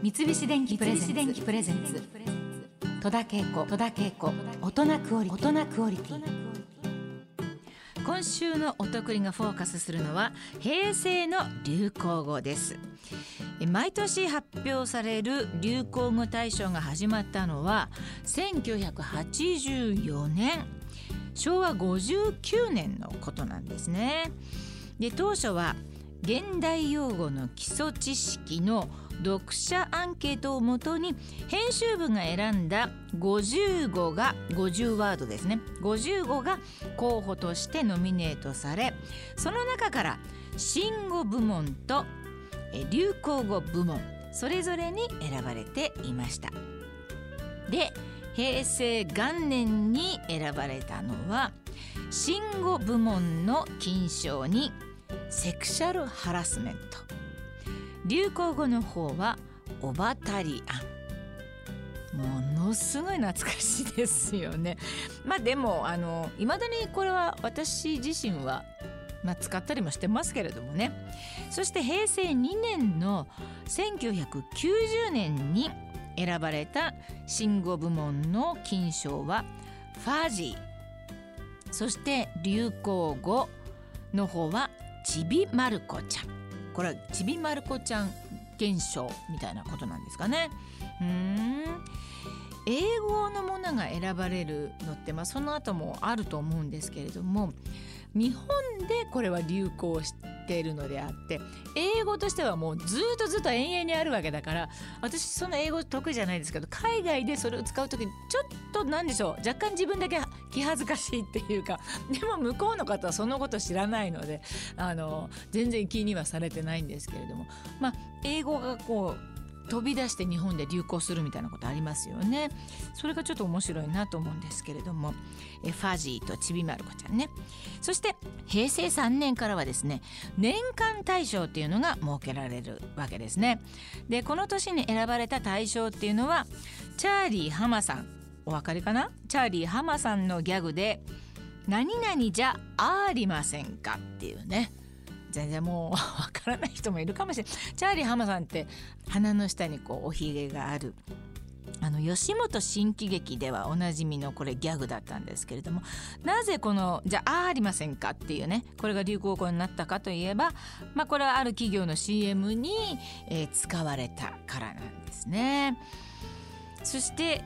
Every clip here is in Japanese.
三菱電機プレゼンツ。戸田恵子戸田恵子大人クオリ大人クオリティ。今週のお得意がフォーカスするのは平成の流行語です。毎年発表される流行語大賞が始まったのは1984年昭和59年のことなんですね。で当初は現代用語の基礎知識の読者アンケートをもとに編集部が選んだ50語が50ワードですね。50語が候補としてノミネートされその中から新語部門と流行語部門それぞれに選ばれていました。で平成元年に選ばれたのは新語部門の金賞にセクシャルハラスメント。流行語の方はオバタリアンものすごい懐かしいですよね。まあでもあの未だにこれは私自身はまあ、使ったりもしてますけれどもね。そして平成2年の1990年に選ばれた新語部門の金賞はファジー。そして流行語の方はちびまる子ちゃん。これはちびまる子ちゃん現象みたいなことなんですかね。うん英語のものが選ばれるのって、まあ、その後もあると思うんですけれども日本でこれは流行しているのであって英語としてはもうずっとずっと延々にあるわけだから私その英語得意じゃないですけど海外でそれを使う時にちょっと何でしょう若干自分だけ気恥ずかしいっていうか でも向こうの方はそのこと知らないのであの全然気にはされてないんですけれどもまあ英語がこう飛び出して日本で流行するみたいなことありますよね。それがちょっと面白いなと思うんですけれどもえファジーとちびまる子ちゃんね。そして平成3年からはですね年間大賞っていうのが設けられるわけですね。でこの年に選ばれた大賞っていうのはチャーリー浜さん。お分かりかな？チャーリー浜さんのギャグで何々じゃありませんかっていうね。全然もう わからない人もいるかもしれない。チャーリー浜さんって鼻の下にこうおひげがあるあの吉本新喜劇ではおなじみのこれギャグだったんですけれどもなぜこのじゃあありませんかっていうねこれが流行語になったかといえば、まあ、これはある企業の CM に、えー、使われたからなんですね。そして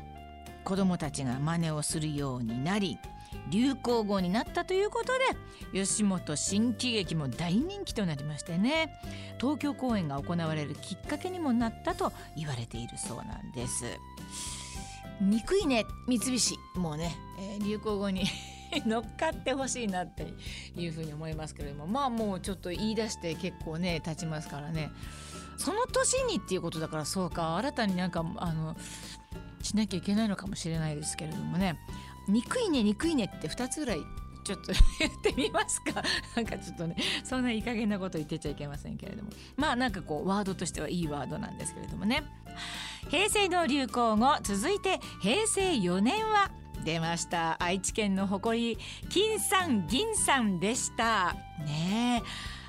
子どもたちが真似をするようになり流行語になったということで吉本新喜劇も大人気となりましてね東京公演が行われるきっかけにもなったと言われているそうなんです。憎いね三菱もうね、えー、流行語に乗っかってほしいなっていうふうに思いますけれどもまあもうちょっと言い出して結構ね経ちますからねその年にっていうことだからそうか新たになんかあのしなきゃいけないのかもしれないですけれどもね。憎いね憎いねって2つぐらいちょっと 言ってみますか。なんかちょっとねそんないい加減なこと言ってちゃいけませんけれども。まあなんかこうワードとしてはいいワードなんですけれどもね。平成の流行語続いて平成4年は出ました。愛知県の誇り金さん銀さんでした。ね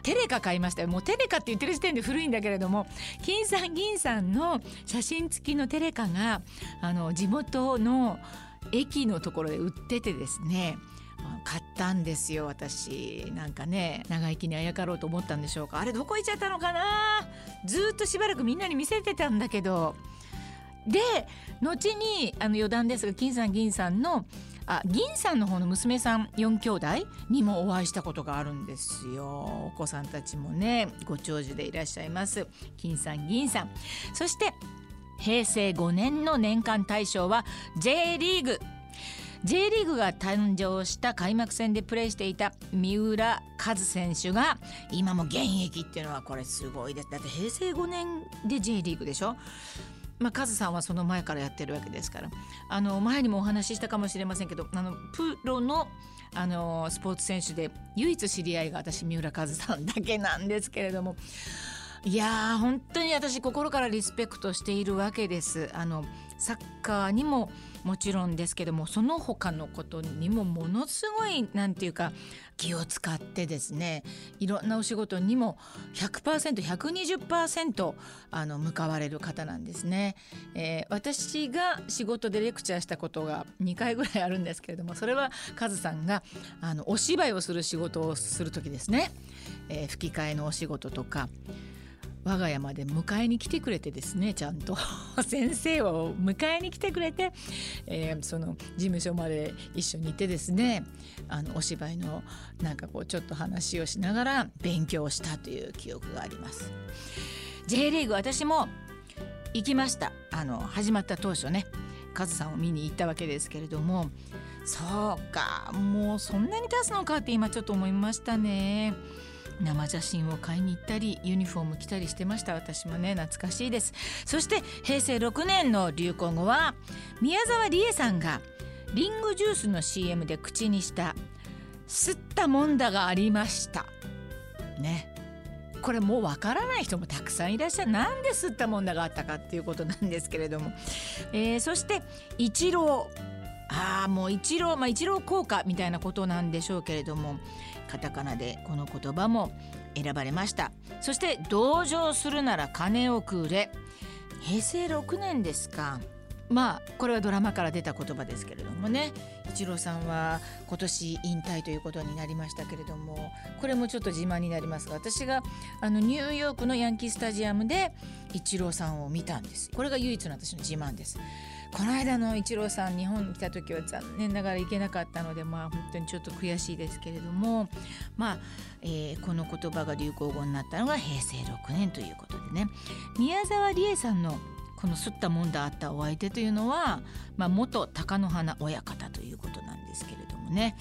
テレカ買いましたよ。もうテレカって言ってる時点で古いんだけれども金さん銀さんの写真付きのテレカがあの地元の駅のところで売っててですね買ったんですよ私。なんかね長生きにあやかろうと思ったんでしょうか。あれどこ行っちゃったのかな？ずっとしばらくみんなに見せてたんだけど。で後にあの余談ですが金さん銀さんのあ銀さんの方の娘さん4兄弟にもお会いしたことがあるんですよ。お子さんたちもねご長寿でいらっしゃいます。金さん銀さん。そして平成5年の年間大賞は J リーグ。J リーグが誕生した開幕戦でプレーしていた三浦和選手が今も現役っていうのはこれすごいです。だって平成5年で J リーグでしょ？まあ、カズさんはその前からやってるわけですから。あの前にもお話ししたかもしれませんけどあのプロのあのスポーツ選手で唯一知り合いが私三浦和さんだけなんですけれども。いや本当に私心からリスペクトしているわけです。あのサッカーにももちろんですけどもその他のことにもものすごいなんていうか気を使ってですねいろんなお仕事にも 100%120% あの向かわれる方なんですね、えー、私が仕事でレクチャーしたことが2回ぐらいあるんですけれどもそれはカズさんがあのお芝居をする仕事をする時ですね、えー、吹き替えのお仕事とか我が家まで迎えに来てくれてですねちゃんと 先生を迎えに来てくれて、えー、その事務所まで一緒にいてですねあのお芝居のなんかこうちょっと話をしながら勉強したという記憶があります。J リーグ私も行きましたあの始まった当初ねカズさんを見に行ったわけですけれどもそうかもうそんなに経つのかって今ちょっと思いましたね。生写真を買いに行ったりユニフォーム着たりしてました。私もね懐かしいです。そして平成6年の流行語は宮沢りえさんがリンゴジュースの CM で口にした吸ったもんだがありました。ね。これもうわからない人もたくさんいらっしゃる。なんで吸ったもんだがあったかっていうことなんですけれども、えー、そしてイチロー。ああもう一郎まあ一郎効果みたいなことなんでしょうけれどもカタカナでこの言葉も選ばれました。そして同情するなら金をくれ。平成6年ですか。まあこれはドラマから出た言葉ですけれどもね。一郎さんは今年引退ということになりましたけれどもこれもちょっと自慢になりますが私があのニューヨークのヤンキースタジアムで一郎さんを見たんです。これが唯一の私の自慢です。この間のイチローさん日本に来た時は残念ながら行けなかったのでまあ本当にちょっと悔しいですけれどもまあ、えー、この言葉が流行語になったのが平成6年ということでね。宮沢りえさんのこの「すったもんだあったお相手」というのは、まあ、元貴乃花親方ということなんですけれどもね。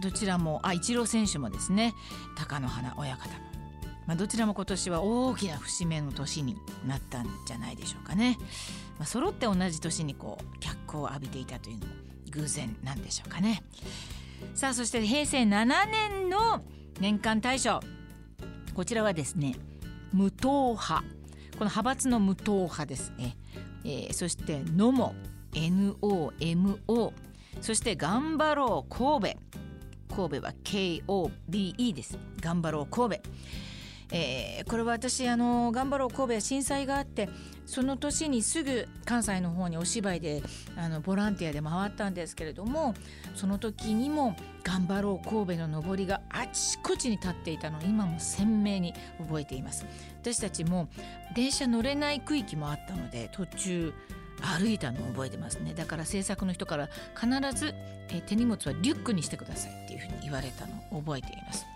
どちらもあイチロー選手もですね貴乃花親方。も、まあ、どちらも今年は大きな節目の年になったんじゃないでしょうかね。まあ、揃って同じ年にこう脚光を浴びていたというのも偶然なんでしょうかね。さあそして平成7年の年間大賞。こちらはですね無党派。この派閥の無党派ですね、えー、そしてノモ NOMO そして頑張ろう神戸。神戸は KOBE です。頑張ろう神戸。えー、これは私あの頑張ろう神戸は震災があってその年にすぐ関西の方にお芝居であのボランティアで回ったんですけれどもその時にも「頑張ろう神戸」の上りがあちこちに立っていたのを今も鮮明に覚えています。私たちも電車乗れない区域もあったので途中歩いたのを覚えてますね。だから制作の人から必ず、え手荷物はリュックにしてくださいっていうふうに言われたのを覚えています。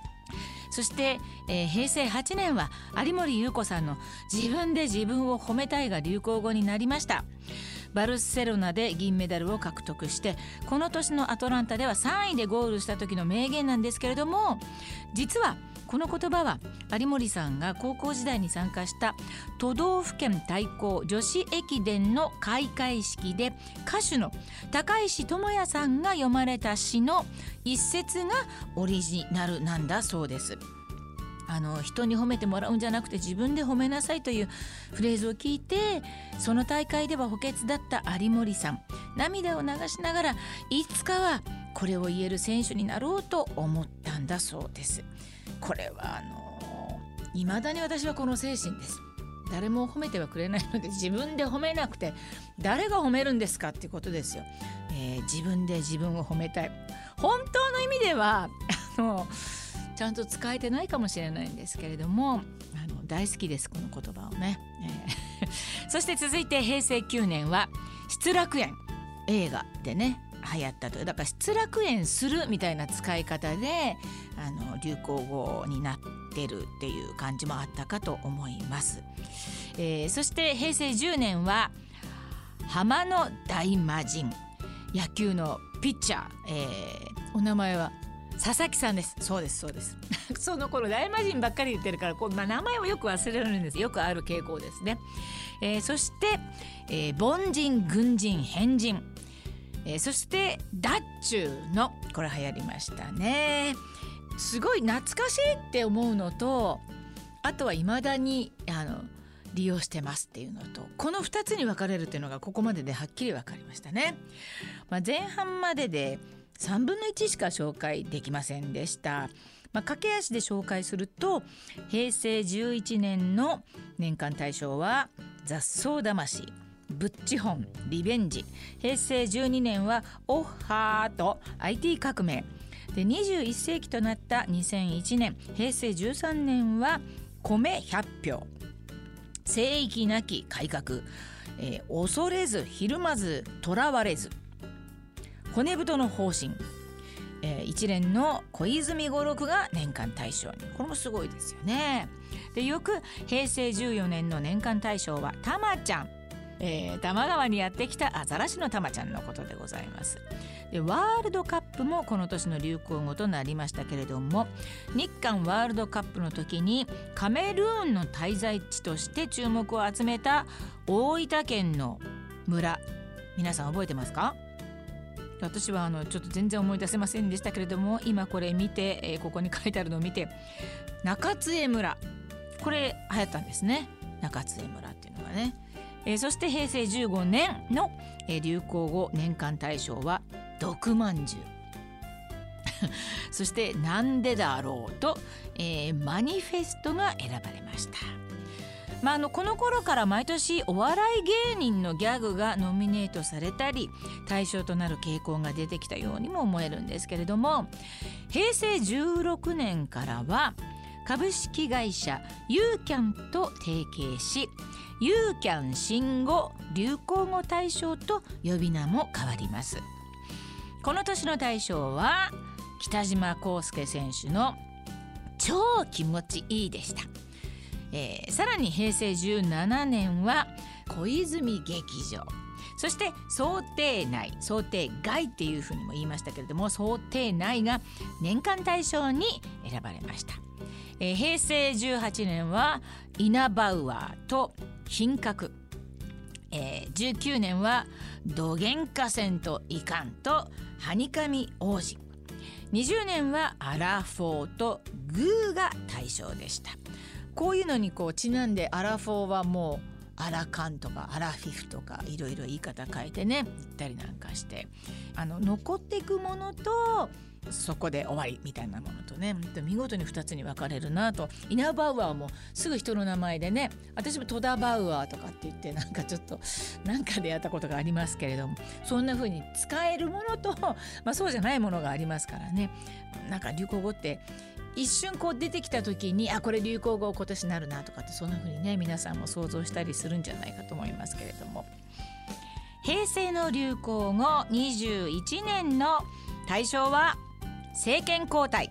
そして、えー、平成8年は有森裕子さんの「自分で自分を褒めたい」が流行語になりました。バルセロナで銀メダルを獲得してこの年のアトランタでは3位でゴールした時の名言なんですけれども実は「この言葉は有森さんが高校時代に参加した都道府県対抗女子駅伝の開会式で歌手の高石智也さんが読まれた詩の一節がオリジナルなんだそうです。あの人に褒めてもらうんじゃなくて自分で褒めなさいというフレーズを聞いてその大会では補欠だった有森さん。涙を流しながらいつかはこれを言える選手になろうと思ったんだそうです。これはあのいまだに私はこの精神です。誰も褒めてはくれないので自分で褒めなくて誰が褒めるんですかっていうことですよ、えー、自分で自分を褒めたい。本当の意味ではあのちゃんと使えてないかもしれないんですけれどもあの大好きですこの言葉をね、えー、そして続いて平成9年は失楽園。映画でね流行ったとだから失楽園するみたいな使い方であの流行語になってるっていう感じもあったかと思います、えー、そして平成10年は浜の大魔神。野球のピッチャー、えー、お名前は佐々木さんです。そうですそうです。その頃大魔神ばっかり言ってるからこう、まあ、名前をよく忘れるんです。よくある傾向ですね、えー、そして、えー、凡人軍人変人。えー、そしてダッチュのこれ流行りましたね。すごい懐かしいって思うのとあとはいまだにあの利用してますっていうのとこの2つに分かれるっていうのがここまでではっきり分かりましたね。まあ、前半までで3分の1しか紹介できませんでした。まあ、駆け足で紹介すると平成11年の年間大賞は雑草魂ブッチホンリベンジ。平成12年はオッハーと IT 革命。で21世紀となった2001年平成13年は米100票。聖域なき改革、えー、恐れずひるまずとらわれず。骨太の方針、えー、一連の小泉五六が年間大賞に。これもすごいですよね。でよく平成14年の年間大賞はたまちゃん、えー、多摩川にやってきたアザラシのたまちゃんのことでございます。でワールドカップもこの年の流行語となりましたけれども日韓ワールドカップの時にカメルーンの滞在地として注目を集めた大分県の村。皆さん覚えてますか？私はあのちょっと全然思い出せませんでしたけれども今これ見て、えー、ここに書いてあるのを見て中津江村。これ流行ったんですね。中津江村っていうのがね、えー、そして平成15年の、えー、流行語年間大賞は毒まんじゅうそして「なんでだろうと」えー、マニフェストが選ばれました。まあ、あのこの頃から毎年お笑い芸人のギャグがノミネートされたり対象となる傾向が出てきたようにも思えるんですけれども平成16年からは株式会社ユーキャンと提携しユーキャン新語・流行語大賞と呼び名も変わります。この年の大賞は北島康介選手の超気持ちいいでした。えー、さらに平成17年は小泉劇場。そして想定内想定外っていうふうにも言いましたけれども想定内が年間大賞に選ばれました、えー、平成18年はイナバウアーと品格、えー、19年はどげんかせんといかんとはにかみ王子。20年はアラフォーとグーが対象でした。こういうのにこうちなんでアラフォーはもうアラカンとかアラフィフとかいろいろ言い方変えてね言ったりなんかしてあの残っていくものとそこで終わりみたいなものとね見事に2つに分かれるなと。イナバウアーもすぐ人の名前でね私も戸田バウアーとかって言ってなんかちょっと なんかでやったことがありますけれどもそんな風に使えるものと、まあ、そうじゃないものがありますからね。なんか流行語って一瞬こう出てきた時にあこれ流行語今年なるなとかってそんな風にね皆さんも想像したりするんじゃないかと思いますけれども平成の流行語21年の大賞は政権交代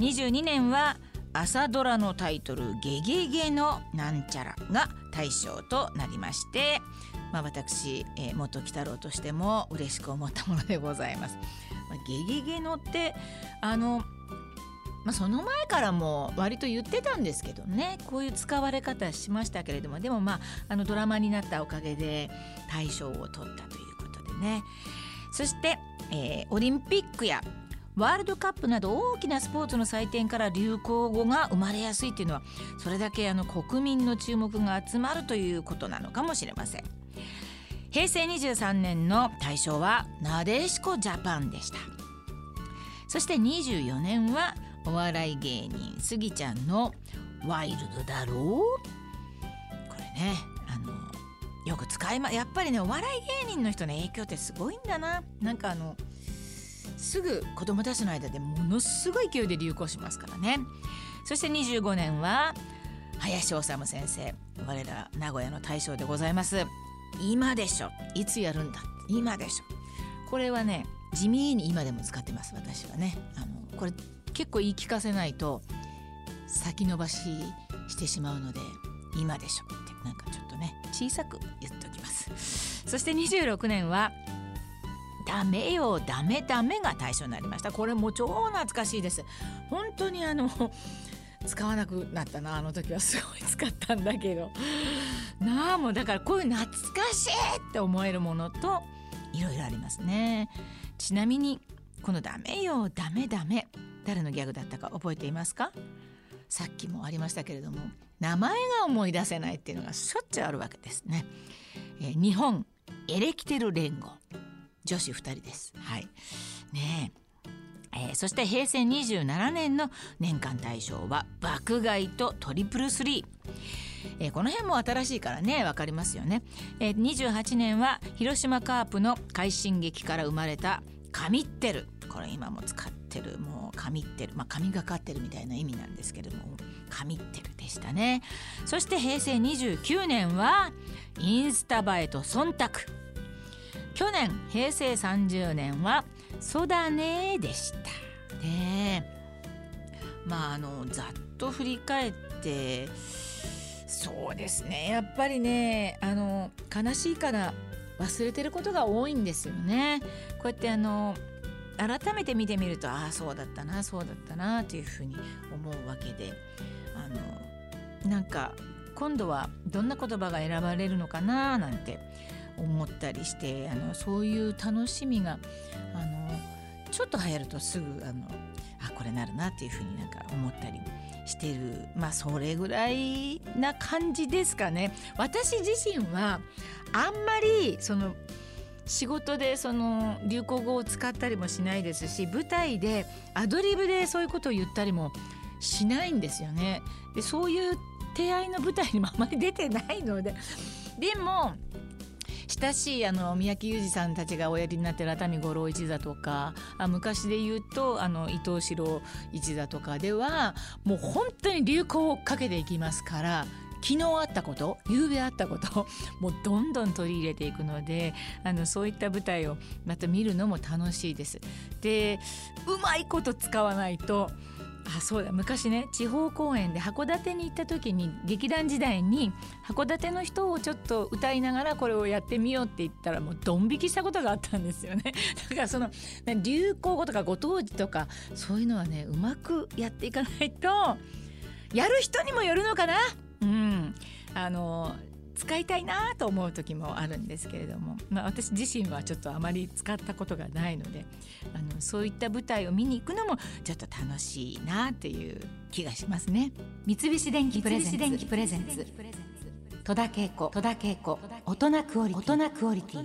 22年は朝ドラのタイトル「ゲゲゲのなんちゃら」が大賞となりまして、まあ、私、えー、元鬼太郎としても嬉しく思ったものでございます。ゲゲゲのってあのまあ、その前からも割と言ってたんですけどね。こういう使われ方しましたけれども。でもまああのドラマになったおかげで大賞を取ったということでね。そして、えー、オリンピックやワールドカップなど大きなスポーツの祭典から流行語が生まれやすいっていうのはそれだけあの国民の注目が集まるということなのかもしれません。平成23年の大賞はなでしこジャパンでした。そして24年はお笑い芸人スギちゃんの「ワイルドだろう?」これねあのよく使いまやっぱりねお笑い芸人の人の影響ってすごいんだな。なんかあのすぐ子供たちの間でものすごい勢いで流行しますからね。そして25年は林修先生我ら名古屋の大将でございます。今でしょ。いつやるんだ。今でしょ。これはね地味に今でも使ってます私はね。あのこれ結構言い聞かせないと先延ばししてしまうので今でしょってなんかちょっとね小さく言っておきます。そして26年はダメよダメダメが対象になりました。これも超懐かしいです。本当にあの使わなくなったなあの時はすごい使ったんだけど。なあもうだからこういう懐かしいって思えるものといろいろありますね。ちなみにこのダメよダメダメ誰のギャグだったか覚えていますか？さっきもありましたけれども名前が思い出せないっていうのがしょっちゅうあるわけですね。えー、日本エレキテル連合女子2人です。はいねえー、そして平成27年の年間大賞は爆買いとトリプルスリー。えー、この辺も新しいからね分かりますよね、えー、28年は広島カープの快進撃から生まれた神ってる。これ今も使ってる。もう神ってる。まあ神がかってるみたいな意味なんですけども。神ってるでしたね。そして平成29年はインスタ映えと忖度。去年平成30年は「そだね」でした。でまああのざっと振り返ってそうですね。やっぱりねあの悲しいから忘れてることが多いんですよね。こうやってあの改めて見てみるとああそうだったなそうだったなというふうに思うわけで。あのなんか今度はどんな言葉が選ばれるのかななんて思ったりしてあのそういう楽しみがあのちょっと流行るとすぐあのあこれなるなっていうふうになんか思ったりしてるまあそれぐらいな感じですかね。私自身はあんまりその仕事でその流行語を使ったりもしないですし舞台でアドリブでそういうことを言ったりもしないんですよね。でそういう手合いの舞台にもあまり出てないのででも親しいあの三宅裕二さんたちがおやりになってる熱海五郎一座とかあ昔で言うとあの伊藤四郎一座とかではもう本当に流行をかけていきますから昨日あったこと昨べあったこともうどんどん取り入れていくのであのそういった舞台をまた見るのも楽しいです。でうまいこと使わないとあそうだ昔ね地方公演で函館に行った時に劇団時代に函館の人をちょっと歌いながらこれをやってみようって言ったらもうドン引きしたことがあったんですよね。だからその流行語とかご当地とかそういうのはねうまくやっていかないとやる人にもよるのかな？うん。あの使いたいなと思う時もあるんですけれども、まあ、私自身はちょっとあまり使ったことがないのであのそういった舞台を見に行くのもちょっと楽しいなっていう気がしますね。三菱電機プレゼンツ。戸田恵子大人クオリティ